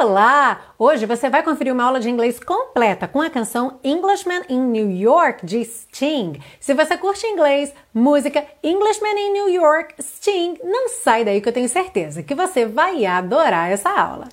Olá! Hoje você vai conferir uma aula de inglês completa com a canção Englishman in New York de Sting. Se você curte inglês, música, Englishman in New York, Sting, não sai daí que eu tenho certeza que você vai adorar essa aula.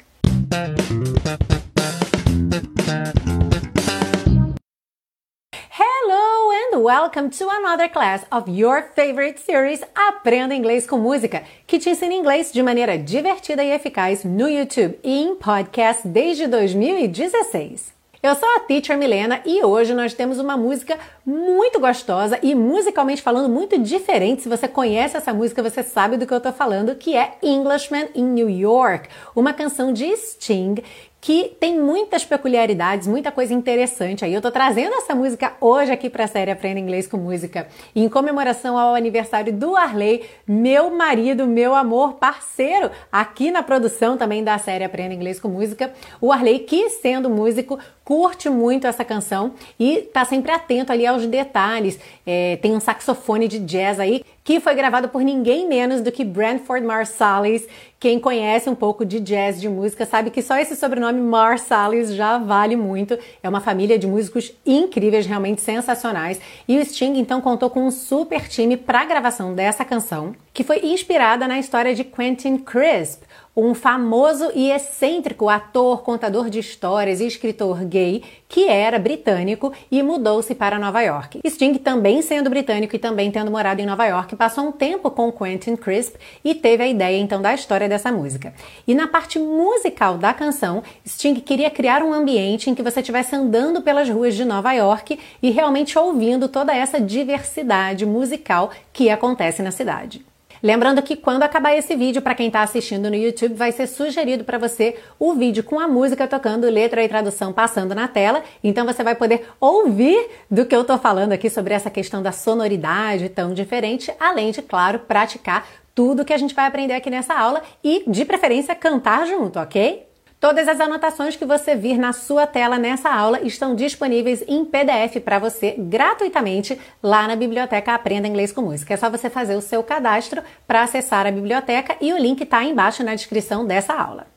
Welcome to another class of your favorite series Aprenda Inglês com Música, que te ensina inglês de maneira divertida e eficaz no YouTube e em podcast desde 2016. Eu sou a Teacher Milena e hoje nós temos uma música muito gostosa e musicalmente falando muito diferente. Se você conhece essa música, você sabe do que eu tô falando, que é Englishman in New York, uma canção de Sting que tem muitas peculiaridades, muita coisa interessante aí. Eu tô trazendo essa música hoje aqui para a série Aprenda Inglês com Música, em comemoração ao aniversário do Arley, meu marido, meu amor, parceiro aqui na produção também da série Aprenda Inglês com Música. O Arley, que sendo músico, curte muito essa canção e tá sempre atento ali aos detalhes. É, tem um saxofone de jazz aí que foi gravado por ninguém menos do que Branford Marsalis. Quem conhece um pouco de jazz, de música, sabe que só esse sobrenome Marsalis já vale muito. É uma família de músicos incríveis, realmente sensacionais. E o Sting então contou com um super time para a gravação dessa canção, que foi inspirada na história de Quentin Crisp, um famoso e excêntrico ator, contador de histórias e escritor gay que era britânico e mudou-se para Nova York. Sting, também sendo britânico e também tendo morado em Nova York, passou um tempo com Quentin Crisp e teve a ideia então da história dessa música. E na parte musical da canção, Sting queria criar um ambiente em que você estivesse andando pelas ruas de Nova York e realmente ouvindo toda essa diversidade musical que acontece na cidade. Lembrando que quando acabar esse vídeo, para quem está assistindo no YouTube, vai ser sugerido para você o vídeo com a música tocando, letra e tradução passando na tela. Então você vai poder ouvir do que eu estou falando aqui sobre essa questão da sonoridade tão diferente, além de, claro, praticar tudo que a gente vai aprender aqui nessa aula e, de preferência, cantar junto, ok? Todas as anotações que você vir na sua tela nessa aula estão disponíveis em PDF para você gratuitamente lá na biblioteca Aprenda Inglês com Música. É só você fazer o seu cadastro para acessar a biblioteca e o link está embaixo na descrição dessa aula.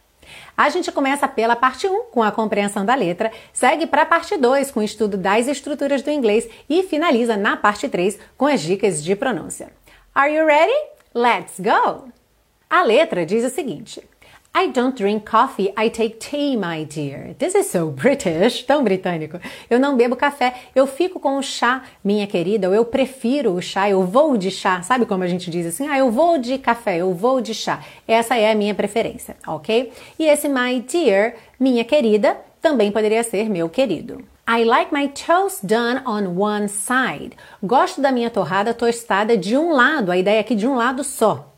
A gente começa pela parte 1 com a compreensão da letra, segue para a parte 2 com o estudo das estruturas do inglês e finaliza na parte 3 com as dicas de pronúncia. Are you ready? Let's go! A letra diz o seguinte: I don't drink coffee, I take tea, my dear. This is so British, tão britânico. Eu não bebo café, eu fico com o chá, minha querida, ou eu prefiro o chá, eu vou de chá. Sabe como a gente diz assim? Ah, eu vou de café, eu vou de chá. Essa é a minha preferência, ok? E esse my dear, minha querida, também poderia ser meu querido. I like my toast done on one side. Gosto da minha torrada tostada de um lado, a ideia aqui de um lado só.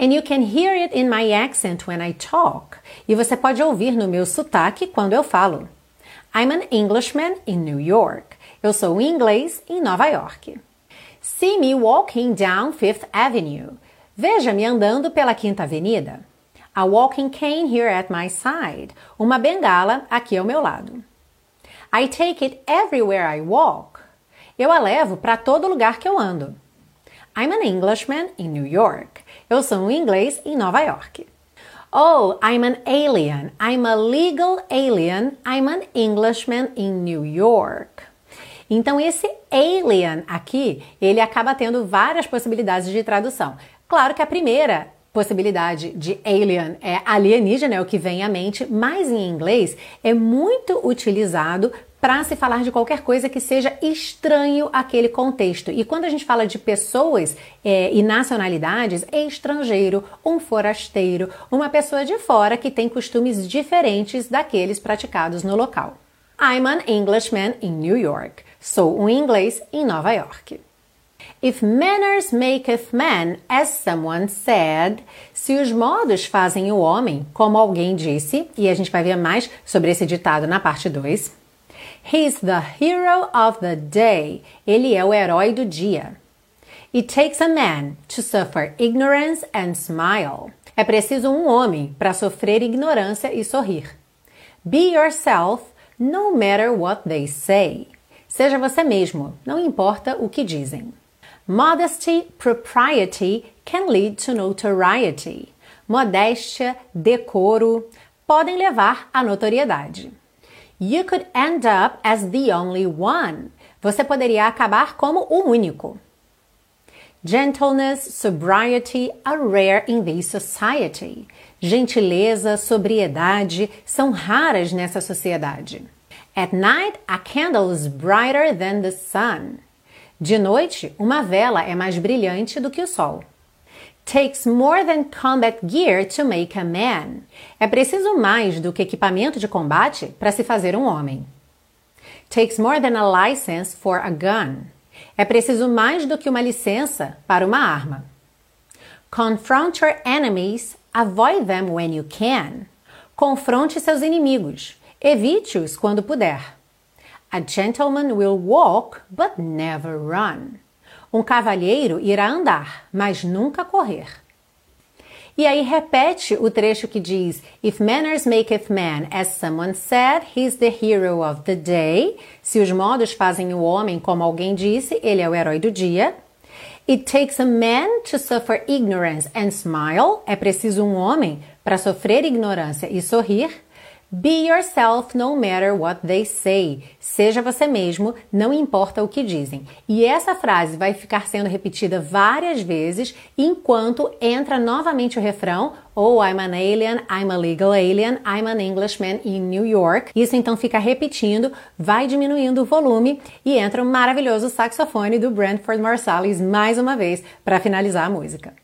And you can hear it in my accent when I talk. E você pode ouvir no meu sotaque quando eu falo. I'm an Englishman in New York. Eu sou inglês em Nova York. See me walking down Fifth Avenue. Veja-me andando pela Quinta Avenida. A walking cane here at my side. Uma bengala aqui ao meu lado. I take it everywhere I walk. Eu a levo para todo lugar que eu ando. I'm an Englishman in New York. Eu sou um inglês em Nova York. Oh, I'm an alien. I'm a legal alien. I'm an Englishman in New York. Então esse alien aqui, ele acaba tendo várias possibilidades de tradução. Claro que a primeira possibilidade de alien é alienígena, é o que vem à mente, mas em inglês é muito utilizado para se falar de qualquer coisa que seja estranho àquele contexto. E quando a gente fala de pessoas é, e nacionalidades, é estrangeiro, um forasteiro, uma pessoa de fora que tem costumes diferentes daqueles praticados no local. I'm an Englishman in New York. Sou um inglês em Nova York. If manners maketh man, as someone said, se os modos fazem o homem, como alguém disse, e a gente vai ver mais sobre esse ditado na parte 2. He's the hero of the day. Ele é o herói do dia. It takes a man to suffer ignorance and smile. É preciso um homem para sofrer ignorância e sorrir. Be yourself, no matter what they say. Seja você mesmo, não importa o que dizem. Modesty, propriety can lead to notoriety. Modéstia, decoro, podem levar à notoriedade. You could end up as the only one. Você poderia acabar como o único. Gentleness, sobriety are rare in this society. Gentileza, sobriedade são raras nessa sociedade. At night, a candle is brighter than the sun. De noite, uma vela é mais brilhante do que o sol. Takes more than combat gear to make a man. É preciso mais do que equipamento de combate para se fazer um homem. Takes more than a license for a gun. É preciso mais do que uma licença para uma arma. Confront your enemies, avoid them when you can. Confronte seus inimigos, evite-os quando puder. A gentleman will walk, but never run. Um cavalheiro irá andar, mas nunca correr. E aí repete o trecho que diz: If manners maketh man, as someone said, he's the hero of the day. Se os modos fazem o homem, como alguém disse, ele é o herói do dia. It takes a man to suffer ignorance and smile. É preciso um homem para sofrer ignorância e sorrir. Be yourself no matter what they say. Seja você mesmo, não importa o que dizem. E essa frase vai ficar sendo repetida várias vezes enquanto entra novamente o refrão oh, I'm an alien, I'm a legal alien, I'm an Englishman in New York. Isso então fica repetindo, vai diminuindo o volume e entra o maravilhoso saxofone do Brentford Marsalis mais uma vez para finalizar a música.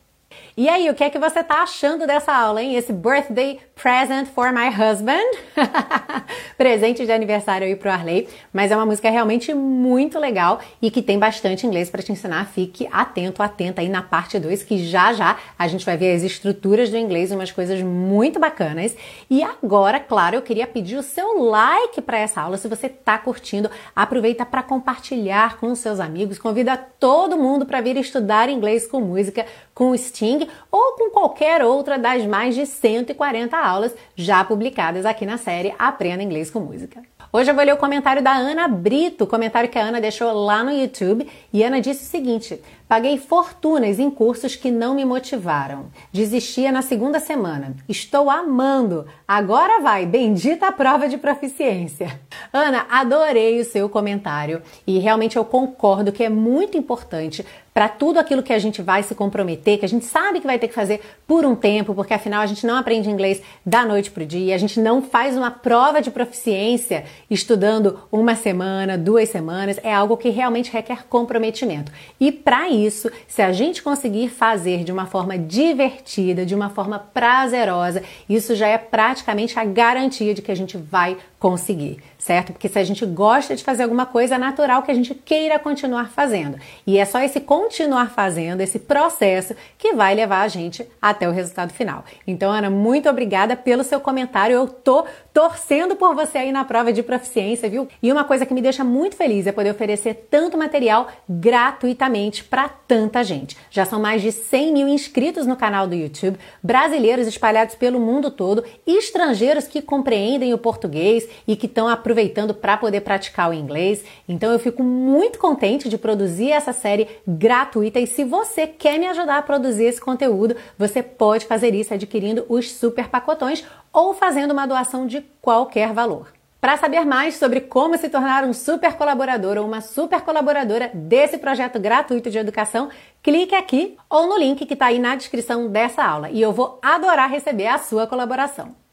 E aí, o que é que você tá achando dessa aula, hein? Esse birthday present for my husband. Presente de aniversário aí pro Arley, mas é uma música realmente muito legal e que tem bastante inglês para te ensinar. Fique atento, atenta aí na parte 2, que já já a gente vai ver as estruturas do inglês, umas coisas muito bacanas. E agora, claro, eu queria pedir o seu like para essa aula. Se você tá curtindo, aproveita para compartilhar com seus amigos, convida todo mundo para vir estudar inglês com música com o Sting ou com qualquer outra das mais de 140 aulas já publicadas aqui na série Aprenda Inglês com Música. Hoje eu vou ler o comentário da Ana Brito, comentário que a Ana deixou lá no YouTube, e Ana disse o seguinte: Paguei fortunas em cursos que não me motivaram. Desistia na segunda semana. Estou amando. Agora vai, bendita a prova de proficiência. Ana, adorei o seu comentário e realmente eu concordo que é muito importante para tudo aquilo que a gente vai se comprometer, que a gente sabe que vai ter que fazer por um tempo, porque afinal a gente não aprende inglês da noite para o dia, a gente não faz uma prova de proficiência estudando uma semana, duas semanas, é algo que realmente requer comprometimento. E para isso, se a gente conseguir fazer de uma forma divertida, de uma forma prazerosa, isso já é praticamente a garantia de que a gente vai conseguir, certo? Porque se a gente gosta de fazer alguma coisa, é natural que a gente queira continuar fazendo. E é só esse continuar fazendo, esse processo, que vai levar a gente até o resultado final. Então, Ana, muito obrigada pelo seu comentário. Eu tô torcendo por você aí na prova de proficiência, viu? E uma coisa que me deixa muito feliz é poder oferecer tanto material gratuitamente para tanta gente. Já são mais de 100 mil inscritos no canal do YouTube, brasileiros espalhados pelo mundo todo, estrangeiros que compreendem o português e que estão aproveitando para poder praticar o inglês. Então eu fico muito contente de produzir essa série gratuita e se você quer me ajudar a produzir esse conteúdo, você pode fazer isso adquirindo os super pacotões ou fazendo uma doação de qualquer valor. Para saber mais sobre como se tornar um super colaborador ou uma super colaboradora desse projeto gratuito de educação, clique aqui ou no link que está aí na descrição dessa aula e eu vou adorar receber a sua colaboração.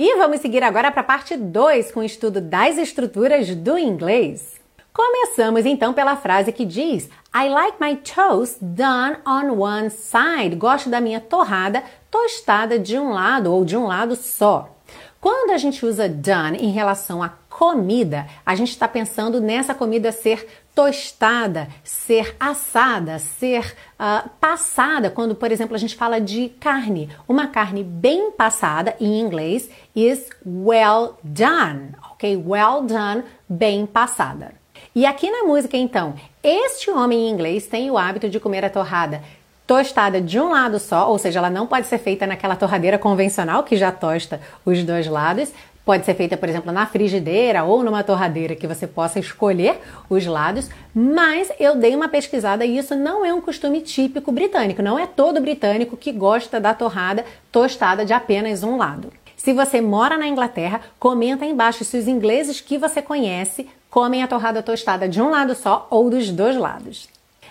E vamos seguir agora para a parte 2 com o estudo das estruturas do inglês. Começamos então pela frase que diz I like my toast done on one side. Gosto da minha torrada tostada de um lado ou de um lado só. Quando a gente usa done em relação à comida, a gente está pensando nessa comida ser tostada, ser assada, ser uh, passada. Quando, por exemplo, a gente fala de carne, uma carne bem passada em inglês is well done, ok? Well done, bem passada. E aqui na música, então, este homem em inglês tem o hábito de comer a torrada tostada de um lado só, ou seja, ela não pode ser feita naquela torradeira convencional que já tosta os dois lados. Pode ser feita, por exemplo, na frigideira ou numa torradeira que você possa escolher os lados, mas eu dei uma pesquisada e isso não é um costume típico britânico. Não é todo britânico que gosta da torrada tostada de apenas um lado. Se você mora na Inglaterra, comenta aí embaixo se os ingleses que você conhece comem a torrada tostada de um lado só ou dos dois lados.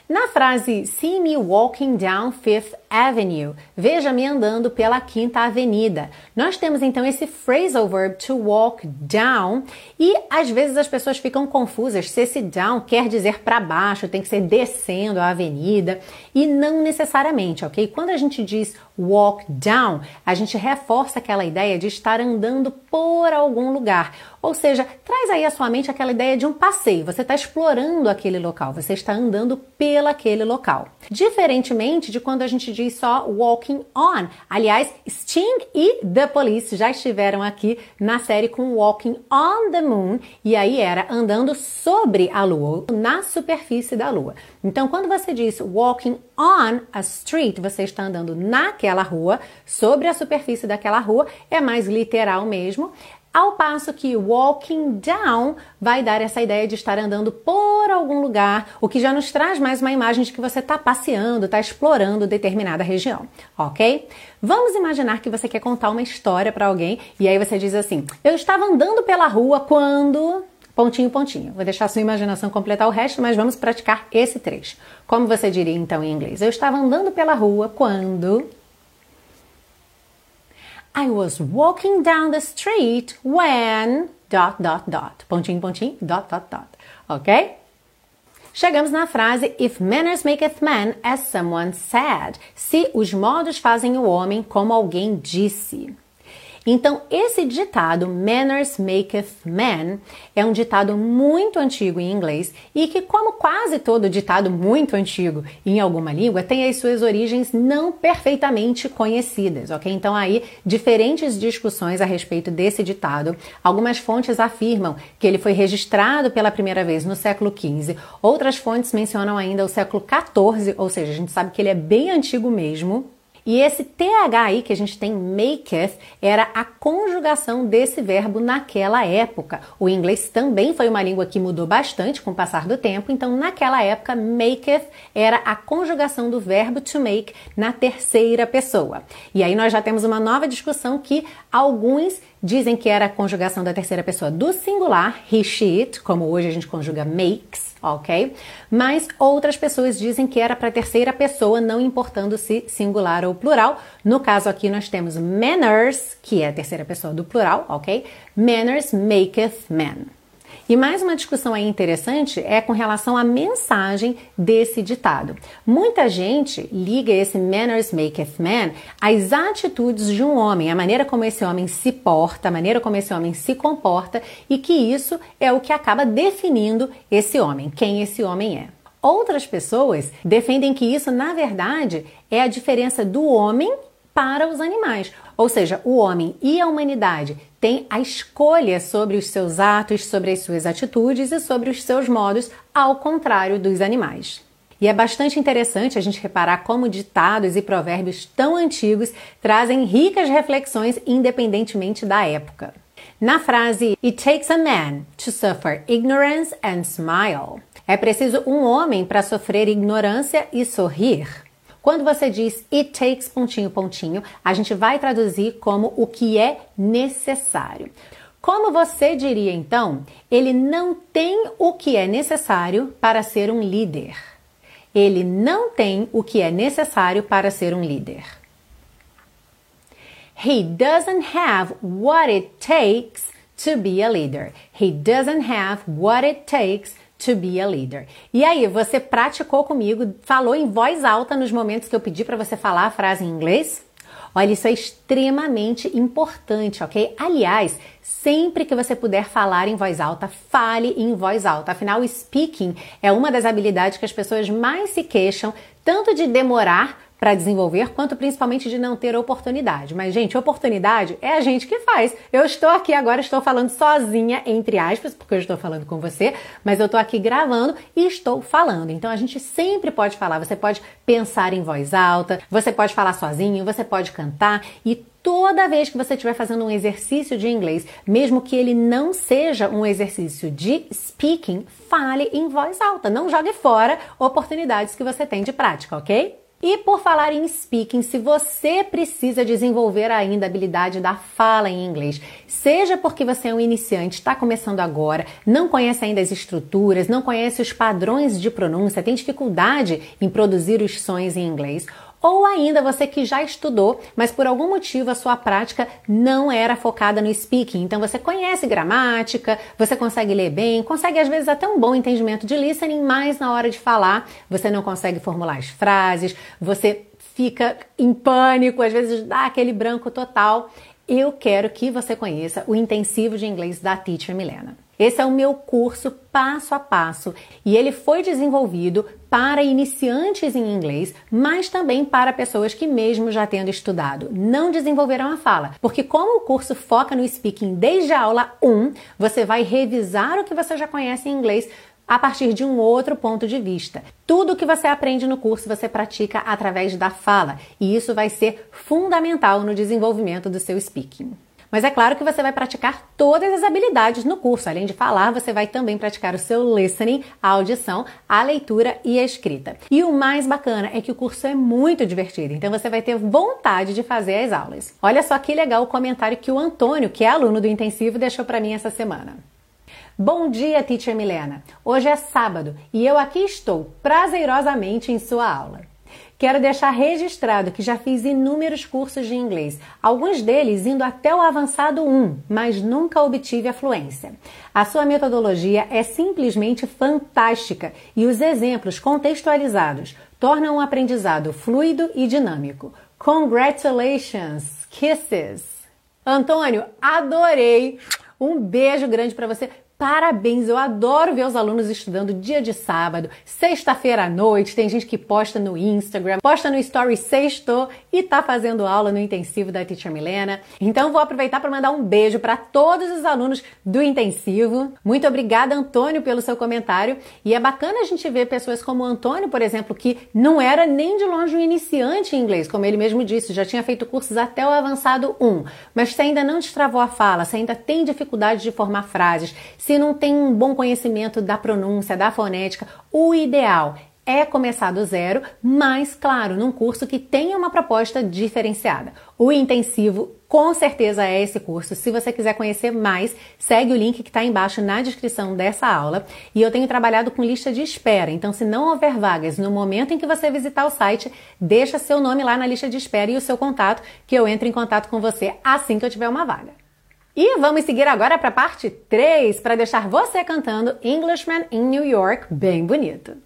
Na frase See me walking down Fifth Avenue, veja-me andando pela Quinta Avenida. Nós temos então esse phrasal verb to walk down e às vezes as pessoas ficam confusas se esse down quer dizer para baixo, tem que ser descendo a avenida e não necessariamente, ok? Quando a gente diz walk down, a gente reforça aquela ideia de estar andando por algum lugar. Ou seja, traz aí à sua mente aquela ideia de um passeio. Você está explorando aquele local, você está andando pelaquele local. Diferentemente de quando a gente diz só walking on. Aliás, Sting e The Police já estiveram aqui na série com Walking on the Moon e aí era andando sobre a lua, na superfície da lua. Então, quando você diz walking on a street, você está andando naquela rua, sobre a superfície daquela rua, é mais literal mesmo. Ao passo que walking down vai dar essa ideia de estar andando por algum lugar, o que já nos traz mais uma imagem de que você está passeando, está explorando determinada região, ok? Vamos imaginar que você quer contar uma história para alguém e aí você diz assim: Eu estava andando pela rua quando. Pontinho, pontinho. Vou deixar a sua imaginação completar o resto, mas vamos praticar esse trecho. Como você diria então em inglês? Eu estava andando pela rua quando. I was walking down the street when dot dot dot. Pontinho, pontinho, dot dot dot. Ok? Chegamos na frase If manners maketh man, as someone said. Se os modos fazem o homem, como alguém disse. Então, esse ditado, manners maketh man, é um ditado muito antigo em inglês e que, como quase todo ditado muito antigo em alguma língua, tem as suas origens não perfeitamente conhecidas, ok? Então, aí, diferentes discussões a respeito desse ditado. Algumas fontes afirmam que ele foi registrado pela primeira vez no século XV, outras fontes mencionam ainda o século XIV, ou seja, a gente sabe que ele é bem antigo mesmo. E esse TH aí que a gente tem maketh era a conjugação desse verbo naquela época. O inglês também foi uma língua que mudou bastante com o passar do tempo, então naquela época maketh era a conjugação do verbo to make na terceira pessoa. E aí nós já temos uma nova discussão que alguns dizem que era a conjugação da terceira pessoa do singular, he, she, it, como hoje a gente conjuga makes, ok? Mas outras pessoas dizem que era para a terceira pessoa, não importando se singular ou plural. No caso aqui nós temos manners, que é a terceira pessoa do plural, ok? Manners maketh man. E mais uma discussão aí interessante é com relação à mensagem desse ditado. Muita gente liga esse manners maketh man às atitudes de um homem, a maneira como esse homem se porta, a maneira como esse homem se comporta e que isso é o que acaba definindo esse homem, quem esse homem é. Outras pessoas defendem que isso, na verdade, é a diferença do homem para os animais. Ou seja, o homem e a humanidade têm a escolha sobre os seus atos, sobre as suas atitudes e sobre os seus modos, ao contrário dos animais. E é bastante interessante a gente reparar como ditados e provérbios tão antigos trazem ricas reflexões independentemente da época. Na frase It takes a man to suffer ignorance and smile. É preciso um homem para sofrer ignorância e sorrir. Quando você diz it takes pontinho pontinho, a gente vai traduzir como o que é necessário. Como você diria então, ele não tem o que é necessário para ser um líder. Ele não tem o que é necessário para ser um líder. He doesn't have what it takes to be a leader. He doesn't have what it takes to be a leader. E aí, você praticou comigo, falou em voz alta nos momentos que eu pedi para você falar a frase em inglês? Olha, isso é extremamente importante, ok? Aliás, sempre que você puder falar em voz alta, fale em voz alta. Afinal, speaking é uma das habilidades que as pessoas mais se queixam, tanto de demorar para desenvolver, quanto principalmente de não ter oportunidade. Mas, gente, oportunidade é a gente que faz. Eu estou aqui agora, estou falando sozinha, entre aspas, porque eu estou falando com você, mas eu estou aqui gravando e estou falando. Então, a gente sempre pode falar. Você pode pensar em voz alta, você pode falar sozinho, você pode cantar e toda vez que você estiver fazendo um exercício de inglês, mesmo que ele não seja um exercício de speaking, fale em voz alta. Não jogue fora oportunidades que você tem de prática, ok? E por falar em speaking, se você precisa desenvolver ainda a habilidade da fala em inglês, seja porque você é um iniciante, está começando agora, não conhece ainda as estruturas, não conhece os padrões de pronúncia, tem dificuldade em produzir os sons em inglês, ou ainda você que já estudou, mas por algum motivo a sua prática não era focada no speaking. Então você conhece gramática, você consegue ler bem, consegue às vezes até um bom entendimento de listening, mas na hora de falar você não consegue formular as frases, você fica em pânico, às vezes dá aquele branco total. Eu quero que você conheça o intensivo de inglês da Teacher Milena. Esse é o meu curso passo a passo e ele foi desenvolvido para iniciantes em inglês, mas também para pessoas que, mesmo já tendo estudado, não desenvolveram a fala. Porque, como o curso foca no speaking desde a aula 1, você vai revisar o que você já conhece em inglês a partir de um outro ponto de vista. Tudo que você aprende no curso você pratica através da fala, e isso vai ser fundamental no desenvolvimento do seu speaking. Mas é claro que você vai praticar todas as habilidades no curso. Além de falar, você vai também praticar o seu listening, a audição, a leitura e a escrita. E o mais bacana é que o curso é muito divertido, então você vai ter vontade de fazer as aulas. Olha só que legal o comentário que o Antônio, que é aluno do intensivo, deixou para mim essa semana. Bom dia, Teacher Milena. Hoje é sábado e eu aqui estou prazerosamente em sua aula. Quero deixar registrado que já fiz inúmeros cursos de inglês, alguns deles indo até o avançado 1, mas nunca obtive a fluência. A sua metodologia é simplesmente fantástica e os exemplos contextualizados tornam o aprendizado fluido e dinâmico. Congratulations! Kisses! Antônio, adorei! Um beijo grande para você. Parabéns, eu adoro ver os alunos estudando dia de sábado, sexta-feira à noite. Tem gente que posta no Instagram, posta no Story Sexto e tá fazendo aula no intensivo da Teacher Milena. Então vou aproveitar para mandar um beijo para todos os alunos do intensivo. Muito obrigada, Antônio, pelo seu comentário. E é bacana a gente ver pessoas como o Antônio, por exemplo, que não era nem de longe um iniciante em inglês, como ele mesmo disse, já tinha feito cursos até o avançado 1. Mas se ainda não destravou a fala, se ainda tem dificuldade de formar frases, se não tem um bom conhecimento da pronúncia, da fonética, o ideal é começar do zero, mas claro, num curso que tenha uma proposta diferenciada. O intensivo com certeza é esse curso. Se você quiser conhecer mais, segue o link que está embaixo na descrição dessa aula. E eu tenho trabalhado com lista de espera, então se não houver vagas no momento em que você visitar o site, deixa seu nome lá na lista de espera e o seu contato, que eu entro em contato com você assim que eu tiver uma vaga. E vamos seguir agora para a parte 3 para deixar você cantando Englishman in New York bem bonito.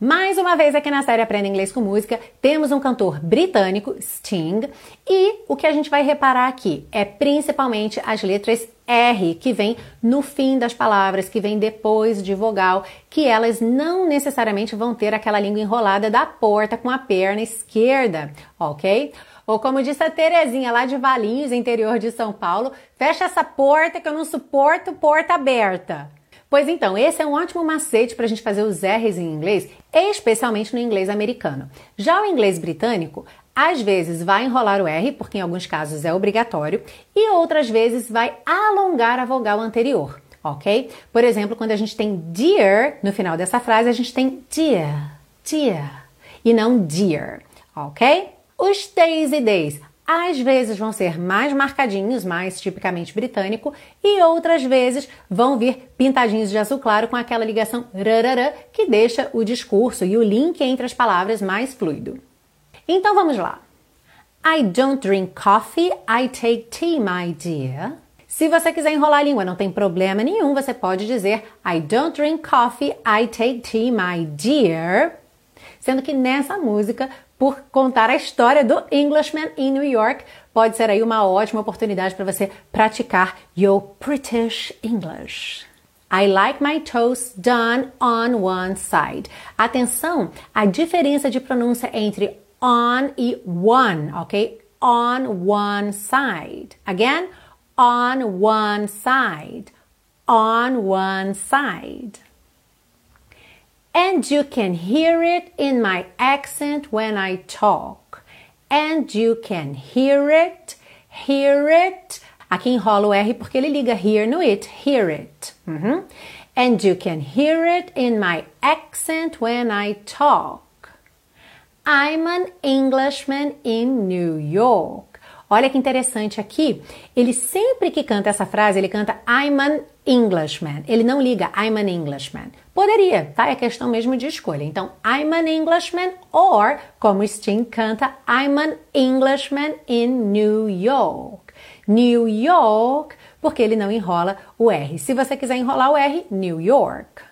Mais uma vez aqui na série Aprenda Inglês com Música, temos um cantor britânico, Sting, e o que a gente vai reparar aqui é principalmente as letras R que vem no fim das palavras, que vem depois de vogal, que elas não necessariamente vão ter aquela língua enrolada da porta com a perna esquerda, ok? Ou como disse a Terezinha lá de Valinhos, interior de São Paulo, fecha essa porta que eu não suporto porta aberta. Pois então, esse é um ótimo macete para a gente fazer os R's em inglês, especialmente no inglês americano. Já o inglês britânico, às vezes vai enrolar o R, porque em alguns casos é obrigatório, e outras vezes vai alongar a vogal anterior, ok? Por exemplo, quando a gente tem dear no final dessa frase, a gente tem dear, dear, e não dear, ok? Os T's e D's às vezes vão ser mais marcadinhos, mais tipicamente britânico, e outras vezes vão vir pintadinhos de azul claro com aquela ligação rarará que deixa o discurso e o link entre as palavras mais fluido. Então vamos lá. I don't drink coffee, I take tea, my dear. Se você quiser enrolar a língua, não tem problema nenhum, você pode dizer I don't drink coffee, I take tea, my dear. Sendo que nessa música por contar a história do Englishman in New York. Pode ser aí uma ótima oportunidade para você praticar your British English. I like my toast done on one side. Atenção, a diferença de pronúncia entre on e one, ok? On one side. Again, on one side. On one side. And you can hear it in my accent when I talk. And you can hear it, hear it. Aqui enrola o R porque ele liga here no it, hear it. Uhum. And you can hear it in my accent when I talk. I'm an Englishman in New York. Olha que interessante aqui. Ele sempre que canta essa frase, ele canta I'm an Englishman. Ele não liga I'm an Englishman. Poderia, tá? É questão mesmo de escolha. Então, I'm an Englishman or, como Sting canta, I'm an Englishman in New York. New York, porque ele não enrola o R. Se você quiser enrolar o R, New York.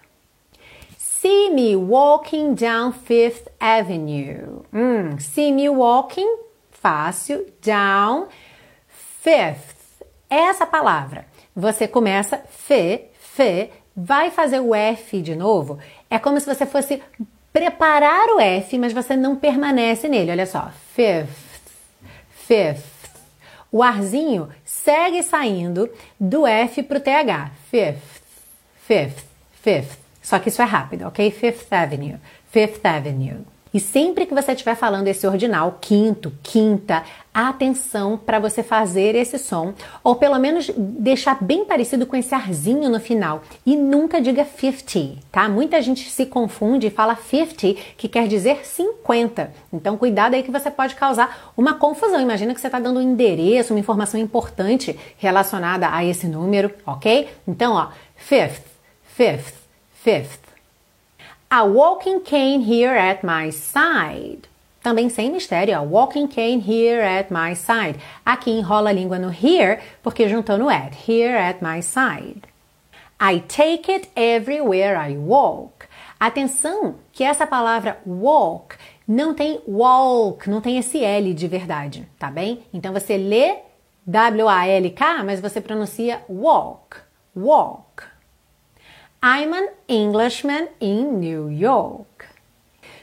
See me walking down Fifth Avenue. Hum, see me walking fácil, down, fifth. Essa palavra, você começa fe, fe, vai fazer o F de novo. É como se você fosse preparar o F, mas você não permanece nele. Olha só, fifth, fifth. O arzinho segue saindo do F para o TH. Fifth, fifth, fifth. Só que isso é rápido, ok? Fifth Avenue, Fifth Avenue. E sempre que você estiver falando esse ordinal, quinto, quinta, atenção para você fazer esse som, ou pelo menos deixar bem parecido com esse arzinho no final. E nunca diga 50, tá? Muita gente se confunde e fala 50, que quer dizer 50. Então, cuidado aí que você pode causar uma confusão. Imagina que você está dando um endereço, uma informação importante relacionada a esse número, ok? Então, ó, fifth, fifth, fifth. A walking cane here at my side. Também sem mistério, a walking cane here at my side. Aqui enrola a língua no here, porque juntou no at. Here at my side. I take it everywhere I walk. Atenção que essa palavra walk não tem walk, não tem esse L de verdade, tá bem? Então você lê W-A-L-K, mas você pronuncia walk, walk. I'm an Englishman in New York.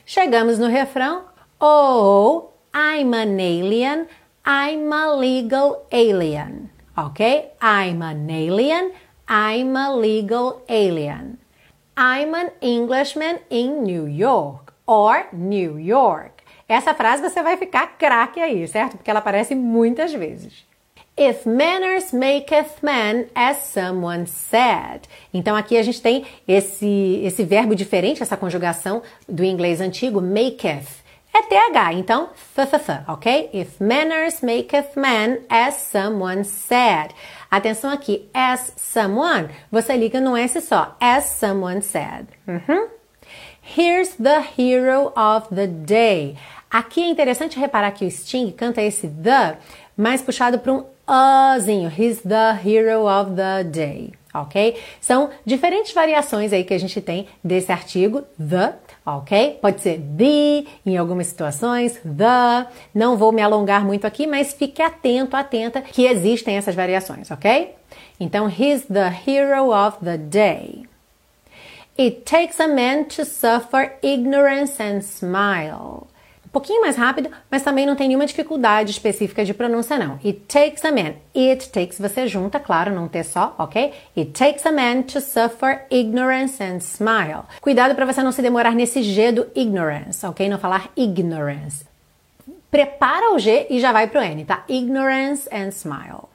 Chegamos no refrão. Oh, I'm an alien. I'm a legal alien. Ok? I'm an alien. I'm a legal alien. I'm an Englishman in New York. Or New York. Essa frase você vai ficar craque aí, certo? Porque ela aparece muitas vezes. If manners maketh man, as someone said. Então aqui a gente tem esse, esse verbo diferente, essa conjugação do inglês antigo, maketh. É TH, então th, ok? If manners maketh man, as someone said. Atenção aqui, as someone, você liga no S só, as someone said. Uhum. Here's the hero of the day. Aqui é interessante reparar que o Sting canta esse the mais puxado para um azinho. He's the hero of the day. Ok? São diferentes variações aí que a gente tem desse artigo, the, ok? Pode ser the em algumas situações, the. Não vou me alongar muito aqui, mas fique atento, atenta que existem essas variações, ok? Então, he's the hero of the day. It takes a man to suffer ignorance and smile pouquinho mais rápido, mas também não tem nenhuma dificuldade específica de pronúncia, não. It takes a man. It takes você junta, claro, não ter só, ok? It takes a man to suffer ignorance and smile. Cuidado para você não se demorar nesse G do ignorance, ok? Não falar ignorance. Prepara o G e já vai pro N, tá? Ignorance and smile.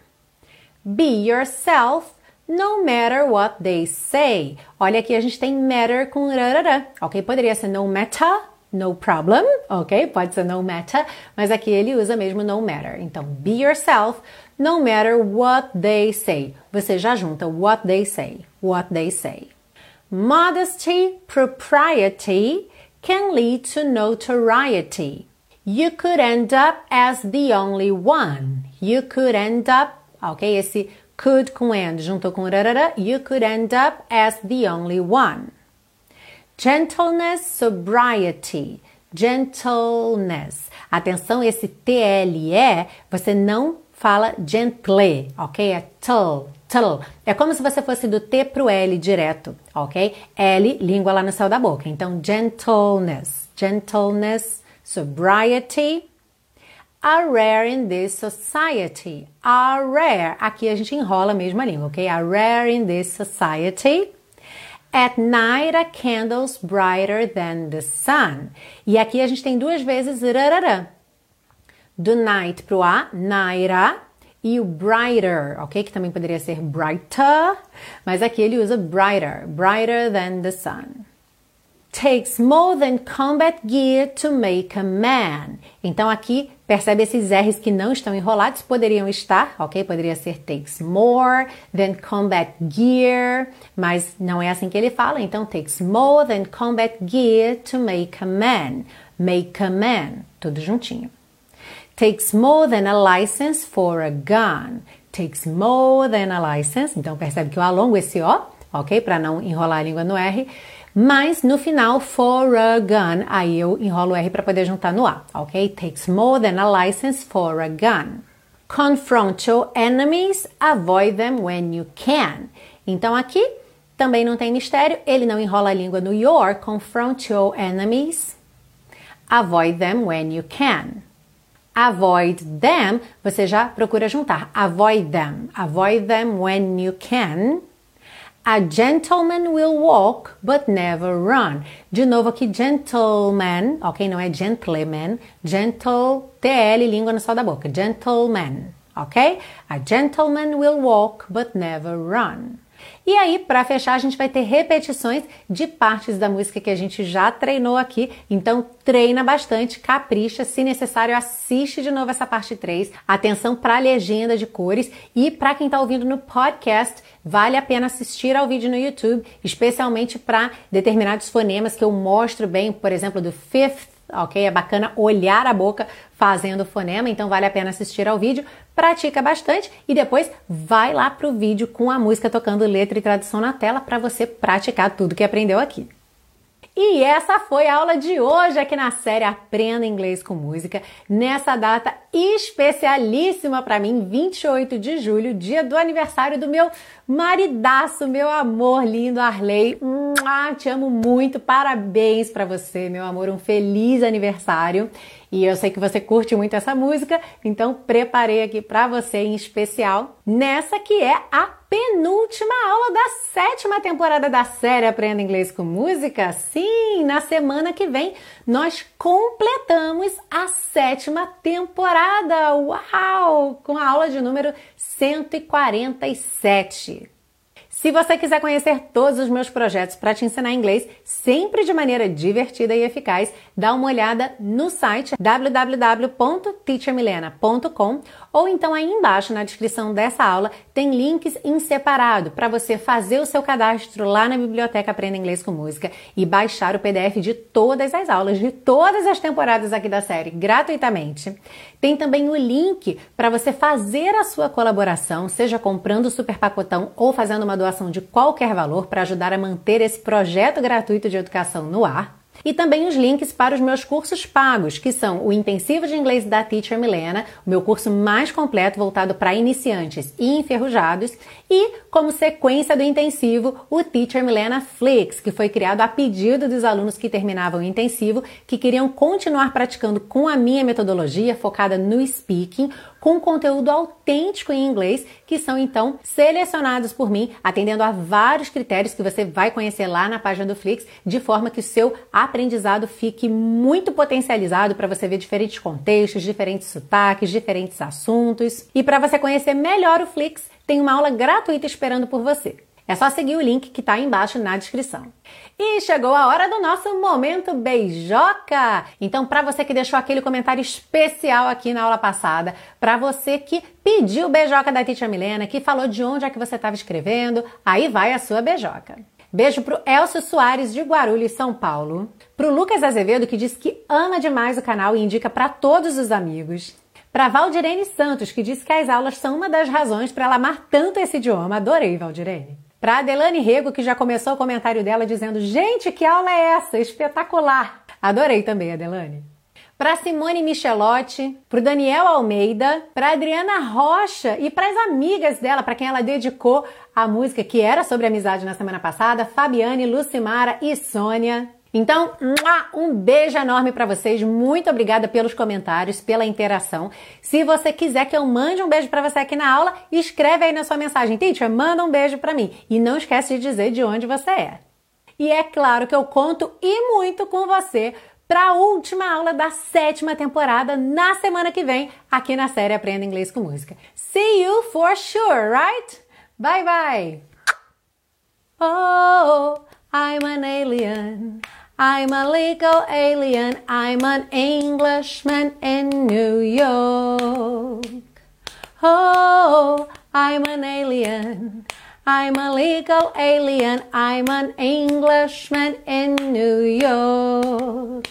Be yourself no matter what they say. Olha aqui, a gente tem matter com rarara, ok? Poderia ser no matter no problem, ok? Pode ser no matter, mas aqui ele usa mesmo no matter. Então, be yourself, no matter what they say. Você já junta what they say, what they say. Modesty, propriety can lead to notoriety. You could end up as the only one. You could end up, ok? Esse could com and juntou com rarara. You could end up as the only one. Gentleness, sobriety. Gentleness. Atenção, esse TLE, você não fala gentle, ok? É tull, tull. É como se você fosse do T pro L direto, ok? L, língua lá no céu da boca. Então, gentleness, gentleness, sobriety. Are rare in this society. Are rare. Aqui a gente enrola a mesma língua, ok? Are rare in this society. At night a candle's brighter than the sun. E aqui a gente tem duas vezes. Do night pro A, naira. E o brighter, ok? Que também poderia ser brighter, mas aqui ele usa brighter, brighter than the sun. Takes more than combat gear to make a man. Então aqui percebe esses R's que não estão enrolados, poderiam estar, ok? Poderia ser takes more than combat gear, mas não é assim que ele fala. Então takes more than combat gear to make a man. Make a man, tudo juntinho. Takes more than a license for a gun. Takes more than a license. Então percebe que eu alongo esse O, ok? Para não enrolar a língua no R. Mas no final, for a gun, aí eu enrolo o R para poder juntar no A, ok? Takes more than a license for a gun. Confront your enemies, avoid them when you can. Então aqui também não tem mistério, ele não enrola a língua no your. Confront your enemies, avoid them when you can. Avoid them, você já procura juntar. Avoid them. Avoid them when you can. A gentleman will walk, but never run. De novo aqui, gentleman, ok? Não é gentleman. Gentle, TL, língua no céu da boca. Gentleman, ok? A gentleman will walk, but never run. E aí, para fechar, a gente vai ter repetições de partes da música que a gente já treinou aqui. Então, treina bastante, capricha. Se necessário, assiste de novo essa parte 3. Atenção para a legenda de cores. E para quem está ouvindo no podcast, vale a pena assistir ao vídeo no YouTube, especialmente para determinados fonemas que eu mostro bem, por exemplo, do fifth ok? É bacana olhar a boca fazendo o fonema, então vale a pena assistir ao vídeo, pratica bastante e depois vai lá pro vídeo com a música tocando letra e tradução na tela para você praticar tudo que aprendeu aqui. E essa foi a aula de hoje aqui na série Aprenda Inglês com Música, nessa data especialíssima para mim, 28 de julho, dia do aniversário do meu maridaço, meu amor lindo Arley. te amo muito, parabéns para você, meu amor, um feliz aniversário. E eu sei que você curte muito essa música, então preparei aqui para você em especial nessa que é a penúltima aula da sétima temporada da série Aprenda Inglês com Música. Sim, na semana que vem nós completamos a sétima temporada. Uau! Com a aula de número 147. Se você quiser conhecer todos os meus projetos para te ensinar inglês, sempre de maneira divertida e eficaz, dá uma olhada no site www.teachermilena.com ou então aí embaixo na descrição dessa aula tem links em separado para você fazer o seu cadastro lá na biblioteca Aprenda Inglês com Música e baixar o PDF de todas as aulas de todas as temporadas aqui da série gratuitamente. Tem também o link para você fazer a sua colaboração, seja comprando o super pacotão ou fazendo uma doação de qualquer valor para ajudar a manter esse projeto gratuito de educação no ar e também os links para os meus cursos pagos, que são o Intensivo de Inglês da Teacher Milena, o meu curso mais completo voltado para iniciantes e enferrujados, e como sequência do intensivo, o Teacher Milena Flix, que foi criado a pedido dos alunos que terminavam o intensivo, que queriam continuar praticando com a minha metodologia focada no speaking, com conteúdo autêntico em inglês, que são então selecionados por mim, atendendo a vários critérios que você vai conhecer lá na página do Flix, de forma que o seu aprendizado fique muito potencializado para você ver diferentes contextos, diferentes sotaques, diferentes assuntos. E para você conhecer melhor o Flix, tem uma aula gratuita esperando por você. É só seguir o link que está aí embaixo na descrição. E chegou a hora do nosso momento beijoca. Então, para você que deixou aquele comentário especial aqui na aula passada, para você que pediu beijoca da Titia Milena, que falou de onde é que você estava escrevendo, aí vai a sua beijoca. Beijo pro Elcio Soares de Guarulhos, São Paulo. Pro Lucas Azevedo, que disse que ama demais o canal e indica para todos os amigos. Para Valdirene Santos, que disse que as aulas são uma das razões para ela amar tanto esse idioma. Adorei, Valdirene. Para Adelane Rego, que já começou o comentário dela dizendo: Gente, que aula é essa? Espetacular! Adorei também, Adelane. Para Simone Michelotti, para Daniel Almeida, para Adriana Rocha e para as amigas dela, para quem ela dedicou a música que era sobre amizade na semana passada, Fabiane, Lucimara e Sônia. Então, um beijo enorme para vocês. Muito obrigada pelos comentários, pela interação. Se você quiser que eu mande um beijo para você aqui na aula, escreve aí na sua mensagem, teacher, manda um beijo para mim. E não esquece de dizer de onde você é. E é claro que eu conto e muito com você para a última aula da sétima temporada na semana que vem, aqui na série Aprenda Inglês com Música. See you for sure, right? Bye bye! Oh, I'm an alien. I'm a legal alien. I'm an Englishman in New York. Oh, I'm an alien. I'm a legal alien. I'm an Englishman in New York.